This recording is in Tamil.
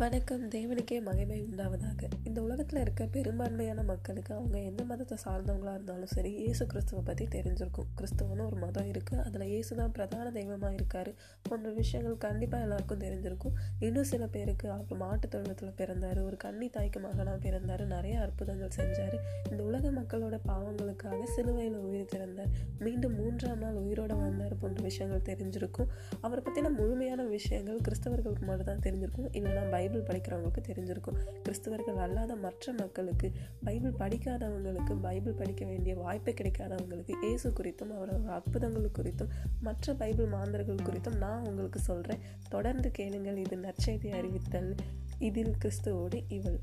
வணக்கம். தேவனுக்கே மகிமை உண்டாவதாக. இந்த உலகத்தில் இருக்க பெரும்பான்மையான மக்களுக்கு அவங்க எந்த மதத்தை சார்ந்தவங்களாக இருந்தாலும் சரி இயேசு கிறிஸ்துவை பற்றி தெரிஞ்சிருக்கும். கிறிஸ்துவன்னு ஒரு மதம் இருக்குது அதில் இயேசு தான் பிரதான தெய்வமாக இருக்கார். போன்ற விஷயங்கள் கண்டிப்பாக எல்லாருக்கும் தெரிஞ்சிருக்கும். இன்னும் சில பேருக்கு அவர் மாட்டு தொழிலத்தில் பிறந்தார். ஒரு கன்னி தாய்க்கு மகனாக பிறந்தார். நிறைய அற்புதங்கள் செஞ்சார். இந்த உலக மக்களோட பாவங்களுக்காக சிலுவையில் உயிர் திறந்தார். மீண்டும் மூன்றாம் நாள் உயிரோட வந்தார் போன்ற விஷயங்கள் தெரிஞ்சிருக்கும். அவரை பற்றின முழுமையான விஷயங்கள் கிறிஸ்தவர்களுக்கு மட்டும் தான் தெரிஞ்சிருக்கும். இல்லைனா பைபிள் படிக்கிறவங்களுக்கு தெரிஞ்சிருக்கும். கிறிஸ்தவர்கள் அல்லாத மற்ற மக்களுக்கு பைபிள் படிக்காதவங்களுக்கு பைபிள் படிக்க வேண்டிய வாய்ப்பு கிடைக்காதவங்களுக்கு இயேசு குறித்தும் அவரோட அற்புதங்கள் குறித்தும் மற்ற பைபிள் மாந்தர்கள் குறித்தும் நான் உங்களுக்கு சொல்கிறேன் தொடர்ந்து கேளுங்கள். இது நற்செய்தி அறிவித்தல். இதில் கிறிஸ்துவோடு இவள்.